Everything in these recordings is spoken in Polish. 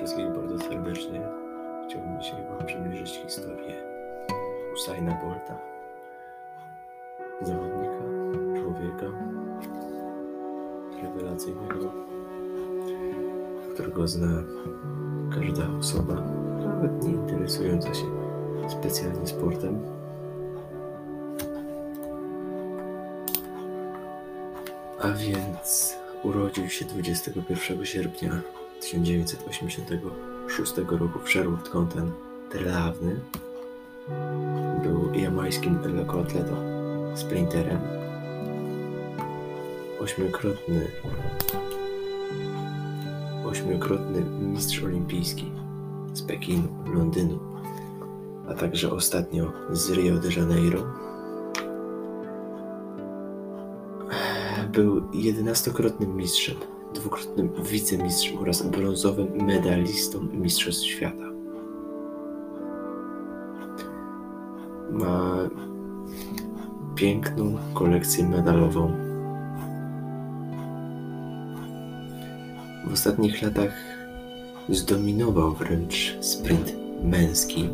wszystkich bardzo serdecznie. Chciałbym dzisiaj Wam przybliżyć historię Usaina Bolta. Zawodnika, człowieka rewelacyjnego, którego zna każda osoba, nawet nie interesująca się specjalnie sportem. A więc urodził się 21 sierpnia 1986 roku w Sherwood Content Trelawny. Był jamańskim lekkoatletą, sprinterem. Ośmiokrotny ośmiokrotny mistrz olimpijski z Pekinu, Londynu, a także ostatnio z Rio de Janeiro. Był jedenastokrotnym mistrzem dwukrotnym wicemistrzem oraz brązowym medalistą Mistrzostw Świata. Ma piękną kolekcję medalową. W ostatnich latach zdominował wręcz sprint męski.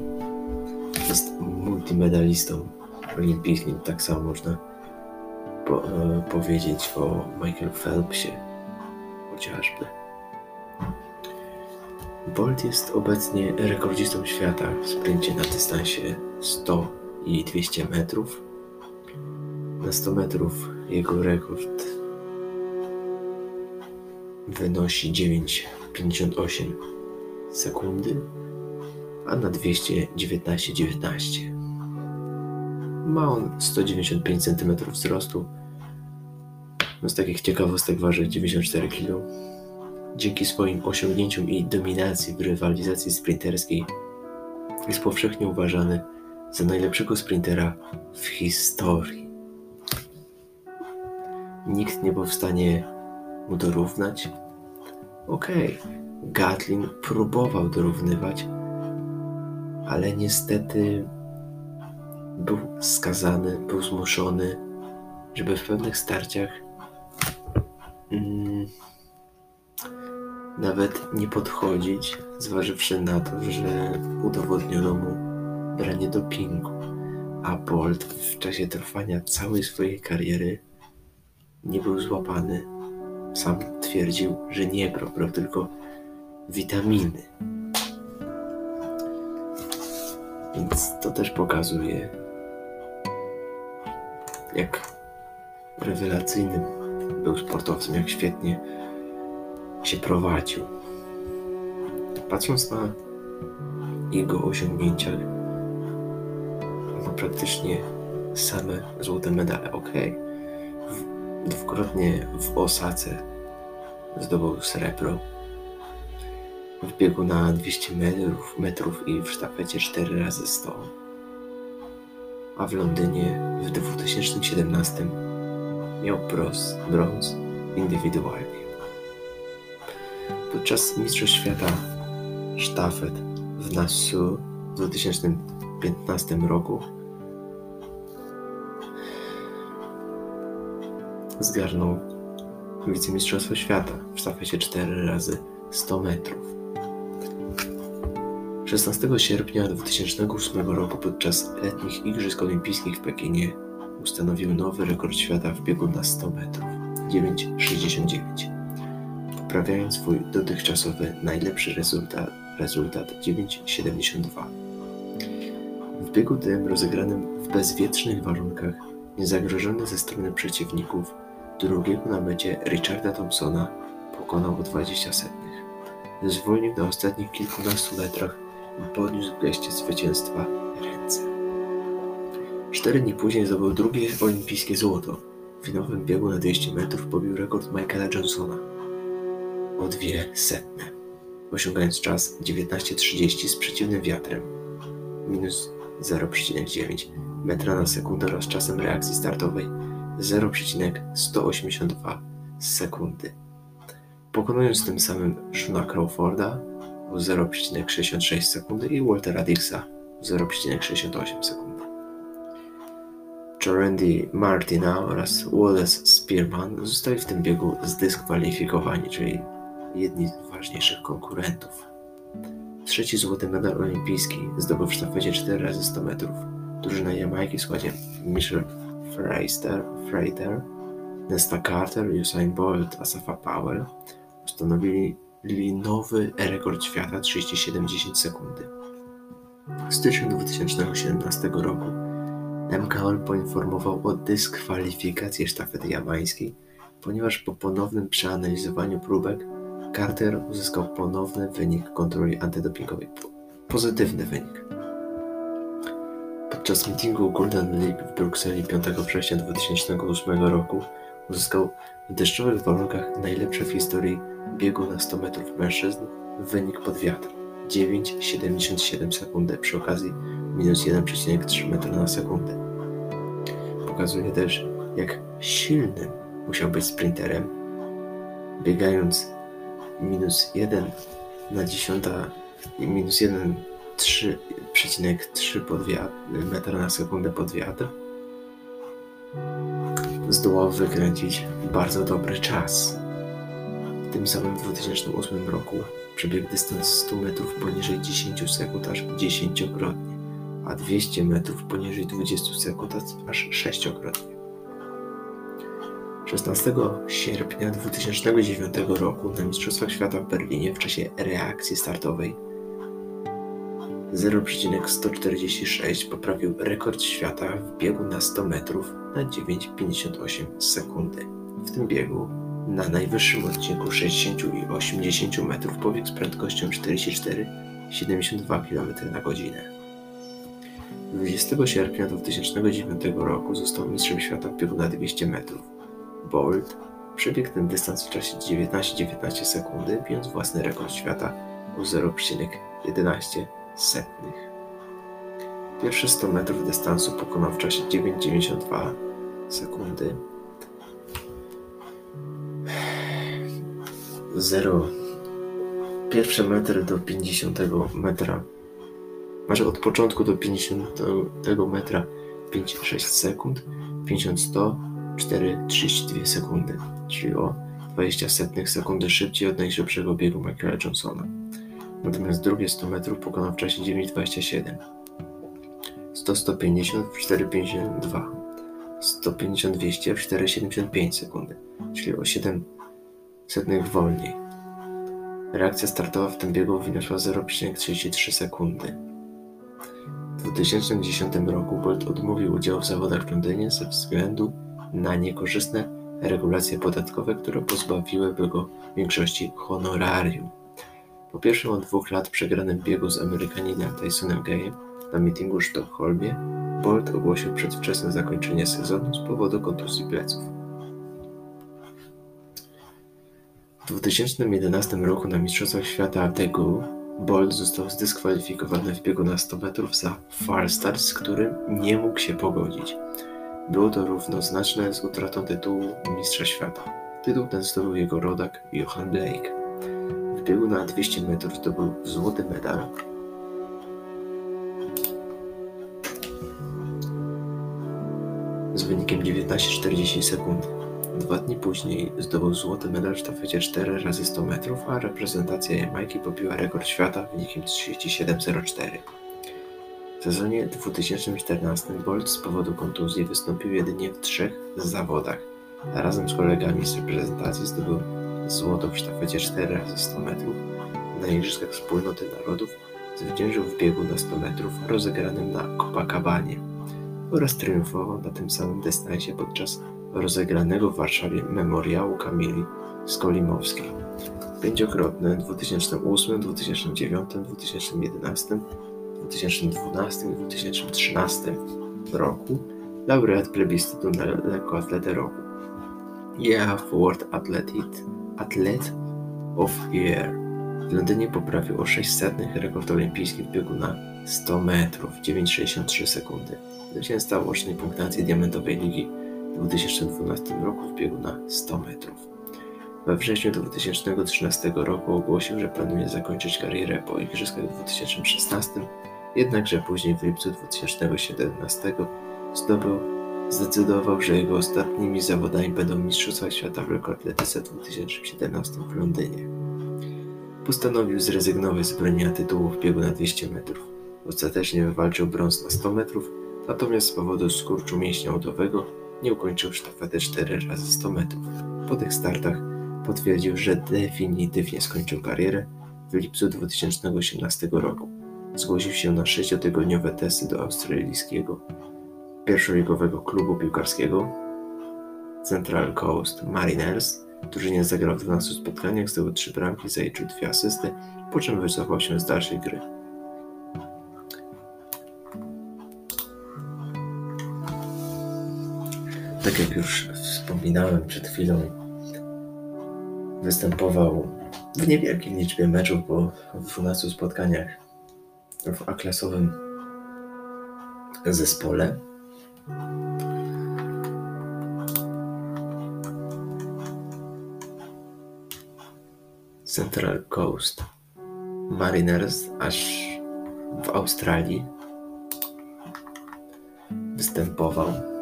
Jest multimedalistą olimpijskim, tak samo można po, e, powiedzieć o Michael Phelpsie chociażby. Bolt jest obecnie rekordzistą świata w sprincie na dystansie 100 i 200 metrów. Na 100 metrów jego rekord wynosi 9,58 sekundy, a na 200 19,19. Ma on 195 cm wzrostu no z takich ciekawostek waży 94 kg. Dzięki swoim osiągnięciom i dominacji w rywalizacji sprinterskiej jest powszechnie uważany za najlepszego sprintera w historii. Nikt nie był w stanie mu dorównać. Okej, okay. Gatlin próbował dorównywać, ale niestety był skazany, był zmuszony, żeby w pewnych starciach mm, nawet nie podchodzić, zważywszy na to, że udowodniono mu branie dopingu, a Bolt w czasie trwania całej swojej kariery nie był złapany. Sam twierdził, że nie brał, brał tylko witaminy. Więc to też pokazuje, jak rewelacyjnym był sportowcem, jak świetnie się prowadził. Patrząc na jego osiągnięcia, ma praktycznie same złote medale. Ok, dwukrotnie w Osace zdobył srebro. W biegu na 200 metrów, metrów i w sztafecie 4 razy 100 a w Londynie w 2017 miał brąz, brąz indywidualnie. Podczas Mistrzostw Świata sztafet w Nassau w 2015 roku zgarnął wicemistrzostwo świata w sztafecie 4 razy 100 metrów. 16 sierpnia 2008 roku podczas letnich Igrzysk Olimpijskich w Pekinie ustanowił nowy rekord świata w biegu na 100 metrów 9,69, poprawiając swój dotychczasowy najlepszy rezultat, rezultat 9,72. W biegu tym rozegranym w bezwietrznych warunkach, niezagrożony ze strony przeciwników, drugiego na mecie Richarda Thompsona pokonał o 20 setnych. Zwolnił na ostatnich kilkunastu metrach i podniósł w geście zwycięstwa. Cztery dni później zdobył drugie olimpijskie złoto. W finałowym biegu na 200 metrów pobił rekord Michaela Johnsona o dwie setne, osiągając czas 19.30 z przeciwnym wiatrem, minus 0,9 metra na sekundę oraz czasem reakcji startowej 0,182 sekundy. Pokonując tym samym Shuna Crawforda o 0,66 sekundy i Waltera Dixa o 0,68 sekundy. Randy Martina oraz Wallace Spearman zostali w tym biegu zdyskwalifikowani, czyli jedni z ważniejszych konkurentów. Trzeci złoty medal olimpijski zdobył w sztafecie 4 razy 100 metrów. Drużyna Jamajki w składzie Michelle Fraser, Frater, Nesta Carter, Usain Bolt, Asafa Powell ustanowili nowy rekord świata 37,10 sekundy. W styczniu 2017 roku MKOL poinformował o dyskwalifikacji sztafety jamańskiej, ponieważ po ponownym przeanalizowaniu próbek Carter uzyskał ponowny wynik kontroli antydopingowej. Pozytywny wynik. Podczas meetingu Golden League w Brukseli 5 września 2008 roku uzyskał w deszczowych warunkach najlepszy w historii biegu na 100 metrów mężczyzn wynik pod wiatr 9,77 sekundy przy okazji minus 1,3 metra na sekundę. Pokazuje też, jak silnym musiał być sprinterem, biegając minus 1 na 10 minus 1 3,3 pod wiatr, metra na sekundę pod wiatr zdołał wykręcić bardzo dobry czas. Tym samym w 2008 roku przebiegł dystans 100 metrów poniżej 10 sekund aż 10-krotnie, a 200 metrów poniżej 20 sekund aż 6-krotnie. 16 sierpnia 2009 roku na Mistrzostwach Świata w Berlinie w czasie reakcji startowej 0,146 poprawił rekord świata w biegu na 100 metrów na 9,58 sekundy. W tym biegu na najwyższym odcinku 60 i 80 metrów pobiegł z prędkością 44,72 km na godzinę. 20 sierpnia 2009 roku został mistrzem świata w biegu na 200 metrów. Bolt przebiegł ten dystans w czasie 19,19 sekundy, bijąc własny rekord świata o 0,11 setnych. Pierwsze 100 metrów dystansu pokonał w czasie 9,92 sekundy. 0. Pierwsze metry do 50 metra. Masz od początku do 50 metra 5-6 sekund, 50 100 4,32 sekundy, czyli o 20 setnych sekundy szybciej od najszybszego biegu Michaela Johnsona natomiast drugie 100 metrów pokonał w czasie 9,27. 100-150 w 4,52. 150-200 w 4,75 sekundy, czyli o 7 setnych wolniej. Reakcja startowa w tym biegu wyniosła 0,33 sekundy. W 2010 roku Bolt odmówił udziału w zawodach w Londynie ze względu na niekorzystne regulacje podatkowe, które pozbawiłyby go większości honorarium. Po pierwszym od dwóch lat przegranym biegu z Amerykaninem Tysonem Gayem na mitingu w Sztokholmie, Bolt ogłosił przedwczesne zakończenie sezonu z powodu kontuzji pleców. W 2011 roku na Mistrzostwach Świata Daegu Bolt został zdyskwalifikowany w biegu na 100 metrów za falstart, z którym nie mógł się pogodzić. Było to równoznaczne z utratą tytułu Mistrza Świata. Tytuł ten zdobył jego rodak Johan Blake biegu na 200 metrów zdobył złoty medal. Z wynikiem 19,40 sekund. Dwa dni później zdobył złoty medal w sztafecie 4 razy 100 metrów, a reprezentacja Jamajki pobiła rekord świata wynikiem 37,04. W sezonie 2014 Bolt z powodu kontuzji wystąpił jedynie w trzech zawodach, a razem z kolegami z reprezentacji zdobył złoto w sztafecie 4 razy 100 metrów na Igrzyskach Wspólnoty Narodów zwyciężył w biegu na 100 metrów rozegranym na Copacabanie oraz triumfował na tym samym dystansie podczas rozegranego w Warszawie memoriału Kamili Skolimowskiej. Pięciokrotny w 2008, 2009, 2011, 2012 i 2013 roku laureat plebiscytu na lekkoatletę roku. Yeah, Forward Athletic Athlete of Year. W Londynie poprawił o 600 rekord olimpijski w biegu na 100 metrów 9,63 sekundy. Zwycięzca łącznej punktacji Diamentowej Ligi w 2012 roku w biegu na 100 metrów. We wrześniu 2013 roku ogłosił, że planuje zakończyć karierę po Igrzyskach w 2016, jednakże później w lipcu 2017 zdobył Zdecydował, że jego ostatnimi zawodami będą Mistrzostwa Świata w lekkoatletyce w 2017 w Londynie. postanowił zrezygnować z bronienia tytułu w biegu na 200 metrów. Ostatecznie wywalczył brąz na 100 metrów, natomiast z powodu skurczu mięśnia udowego nie ukończył sztafety 4 razy 100 metrów. Po tych startach potwierdził, że definitywnie skończył karierę w lipcu 2018 roku. Zgłosił się na 6-tygodniowe testy do australijskiego pierwszoligowego klubu piłkarskiego Central Coast Mariners, który nie zagrał w 12 spotkaniach, zdobył 3 bramki, zaliczył 2 asysty, po czym wycofał się z dalszej gry. Tak jak już wspominałem przed chwilą, występował w niewielkiej liczbie meczów, bo w 12 spotkaniach w A-klasowym zespole. Central Coast Mariners aż w Australii występował.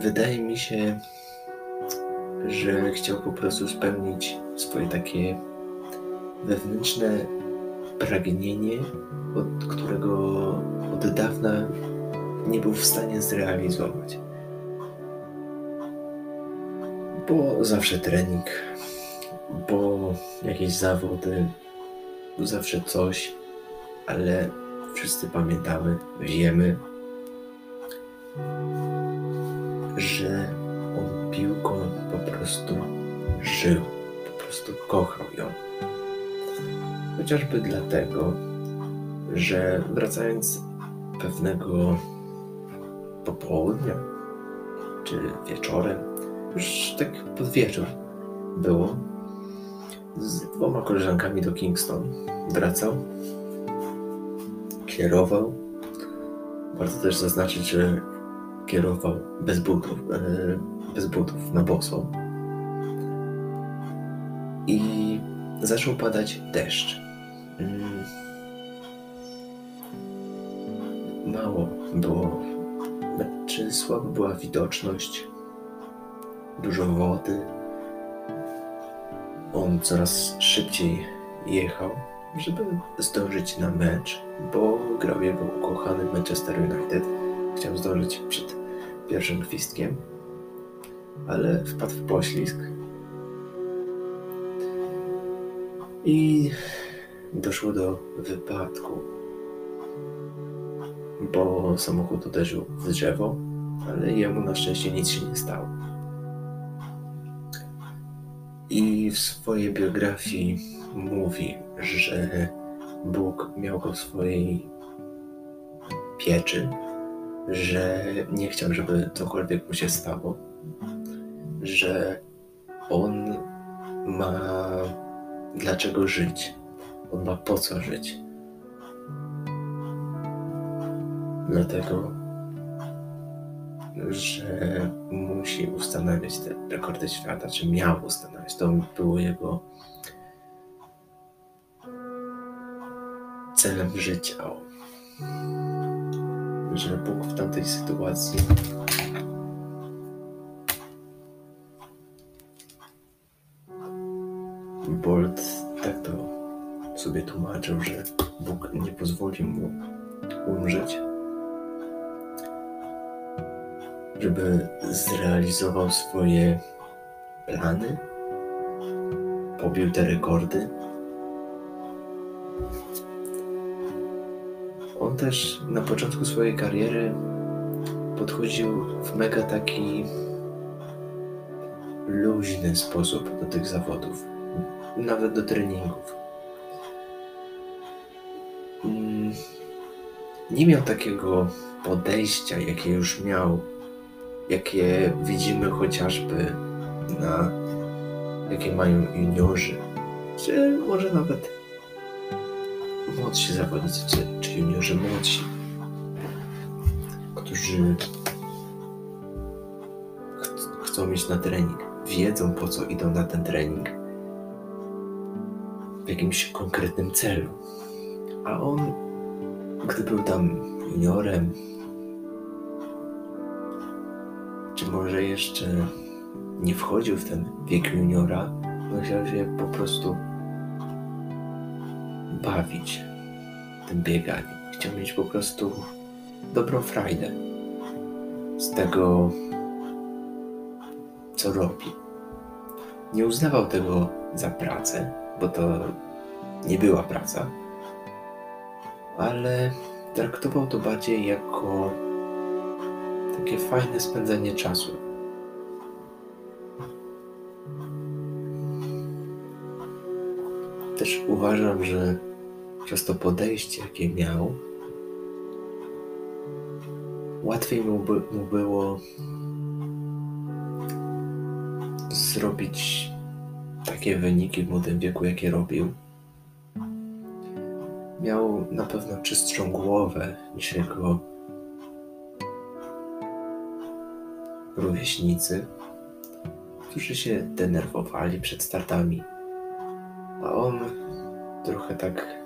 Wydaje mi się, że chciał po prostu spełnić swoje takie wewnętrzne pragnienie, od którego od dawna nie był w stanie zrealizować. Bo zawsze trening, bo jakieś zawody, zawsze coś, ale wszyscy pamiętamy, wiemy, że on piłką po prostu żył, po prostu kochał ją. Chociażby dlatego, że wracając pewnego popołudnia czy wieczorem, już tak pod wieczór było, z dwoma koleżankami do Kingston wracał, kierował. Warto też zaznaczyć, że kierował bez butów, e, bez butów na boso. I zaczął padać deszcz. Mm. Mało było, czy słaba była widoczność, dużo wody. On coraz szybciej jechał, żeby zdążyć na mecz, bo grał jego ukochany Manchester United. Chciał zdążyć przed pierwszym gwizdkiem, ale wpadł w poślizg. I doszło do wypadku, bo samochód uderzył w drzewo, ale jemu na szczęście nic się nie stało. I w swojej biografii mówi, że Bóg miał go w swojej pieczy, że nie chciał, żeby cokolwiek mu się stało, że on ma dlaczego żyć, on ma po co żyć. Dlatego, że musi ustanawiać te rekordy świata, czy miał ustanawiać. To było jego celem życia że Bóg w tamtej sytuacji Bolt tak to sobie tłumaczył, że Bóg nie pozwoli mu umrzeć, żeby zrealizował swoje plany, pobił te rekordy też na początku swojej kariery podchodził w mega taki luźny sposób do tych zawodów, nawet do treningów. Mm, nie miał takiego podejścia, jakie już miał, jakie widzimy chociażby na jakie mają juniorzy, czy może nawet młodsi zawodnicy, czy, czy juniorzy młodsi, którzy ch chcą mieć na trening, wiedzą po co idą na ten trening, w jakimś konkretnym celu. A on, gdy był tam juniorem, czy może jeszcze nie wchodził w ten wiek juniora, chciał się po prostu bawić tym bieganiem. Chciał mieć po prostu dobrą frajdę z tego, co robi. Nie uznawał tego za pracę, bo to nie była praca, ale traktował to bardziej jako takie fajne spędzanie czasu. Też uważam, że przez to podejście, jakie miał, łatwiej mu, by, mu było zrobić takie wyniki w młodym wieku, jakie robił. Miał na pewno czystszą głowę niż jego rówieśnicy, którzy się denerwowali przed startami, a on trochę tak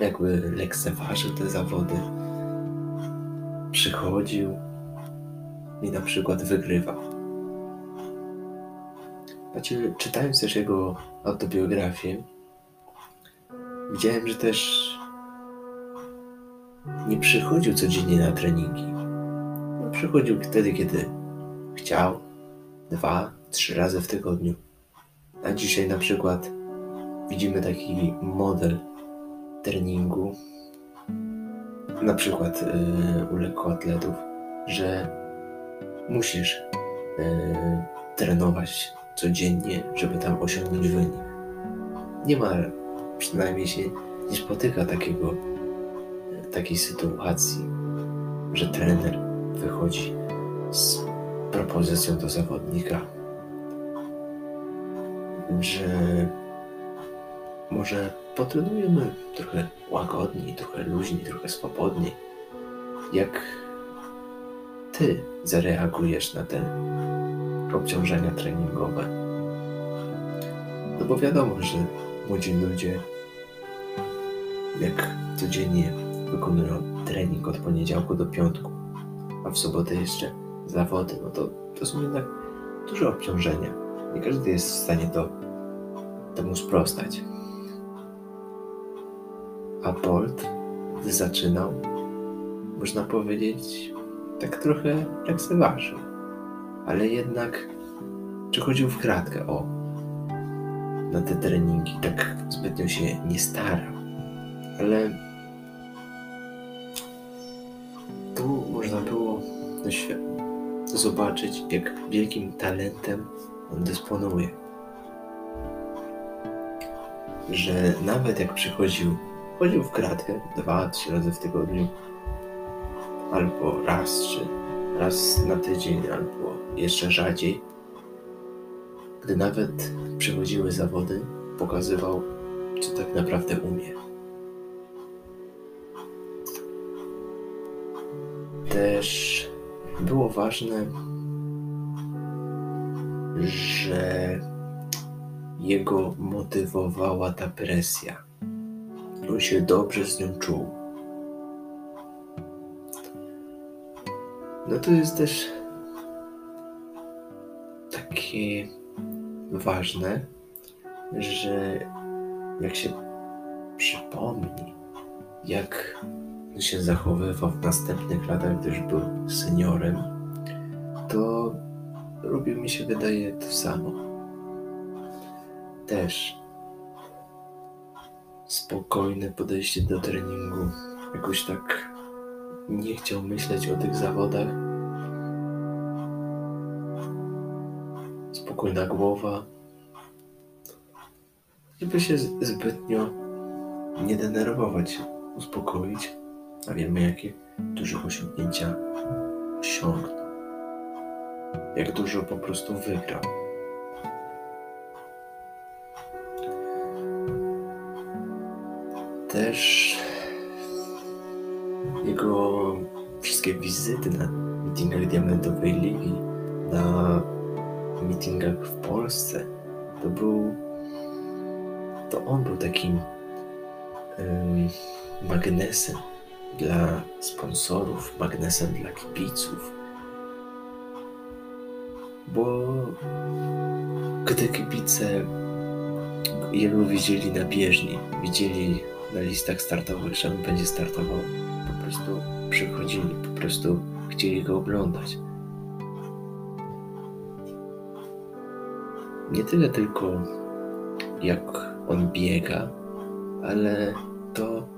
jakby lekceważył te zawody. Przychodził i na przykład wygrywał. Znaczy, czytając też jego autobiografię, widziałem, że też nie przychodził codziennie na treningi. No, przychodził wtedy, kiedy chciał, dwa, trzy razy w tygodniu. A dzisiaj na przykład widzimy taki model treningu, na przykład yy, u lekkoatletów, że musisz yy, trenować codziennie, żeby tam osiągnąć wynik. Nie ma, przynajmniej się nie spotyka takiego, takiej sytuacji, że trener wychodzi z propozycją do zawodnika, że może potrenujemy trochę łagodniej, trochę luźniej, trochę swobodniej. Jak ty zareagujesz na te obciążenia treningowe? No bo wiadomo, że młodzi ludzie, jak codziennie wykonują trening od poniedziałku do piątku, a w sobotę jeszcze zawody, no to, to są jednak duże obciążenia. Nie każdy jest w stanie to temu sprostać. A Bolt, zaczynał, można powiedzieć, tak trochę lekceważył, ale jednak przychodził w kratkę, o, na te treningi, tak zbytnio się nie starał, ale tu można było zobaczyć, jak wielkim talentem on dysponuje. Że nawet jak przychodził Chodził w kratkę dwa, trzy razy w tygodniu, albo raz, czy raz na tydzień, albo jeszcze rzadziej. Gdy nawet przychodziły zawody, pokazywał, co tak naprawdę umie. Też było ważne, że jego motywowała ta presja on się dobrze z nią czuł. No to jest też takie ważne, że jak się przypomni, jak się zachowywał w następnych latach, gdy już był seniorem, to robi mi się wydaje to samo. Też spokojne podejście do treningu. Jakoś tak nie chciał myśleć o tych zawodach. Spokojna głowa. Żeby się zbytnio nie denerwować, uspokoić. A wiemy, jakie duże osiągnięcia osiągnął. Jak dużo po prostu wygrał. Też jego wszystkie wizyty na meetingach Diamentowej Ligi, na meetingach w Polsce, to był. To on był takim um, magnesem dla sponsorów, magnesem dla kibiców. bo gdy kibice jego widzieli na bieżni, widzieli na listach startowych, że on będzie startował, po prostu przychodzili, po prostu chcieli go oglądać. Nie tyle tylko jak on biega, ale to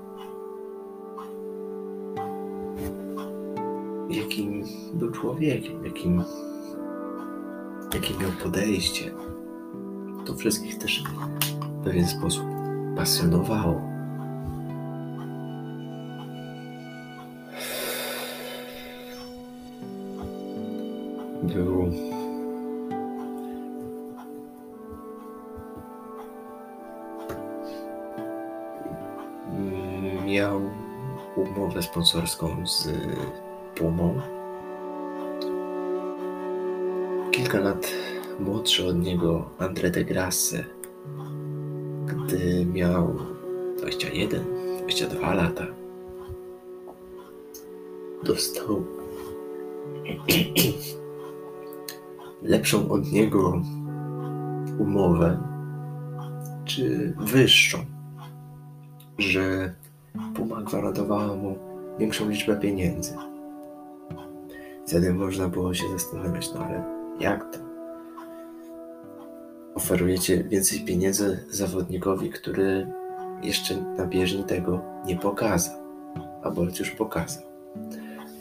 jakim był człowiekiem, jakim, jakim miał podejście. To wszystkich też w pewien sposób pasjonowało. Był miał umowę sponsorską z Pumą. Kilka lat młodszy od niego André de Grasse, gdy miał 21, 22 lata, dostał lepszą od niego umowę, czy wyższą, że Puma gwarantowała mu większą liczbę pieniędzy. Wtedy można było się zastanawiać, no ale jak to? Oferujecie więcej pieniędzy zawodnikowi, który jeszcze na bieżni tego nie pokazał, a Bolt już pokazał.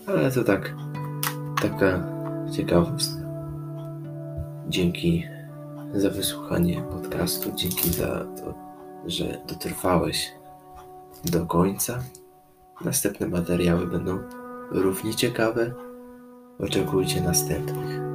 Ale to tak, taka ciekawostka. Dzięki za wysłuchanie podcastu, dzięki za to, że dotrwałeś do końca. Następne materiały będą równie ciekawe. Oczekujcie następnych.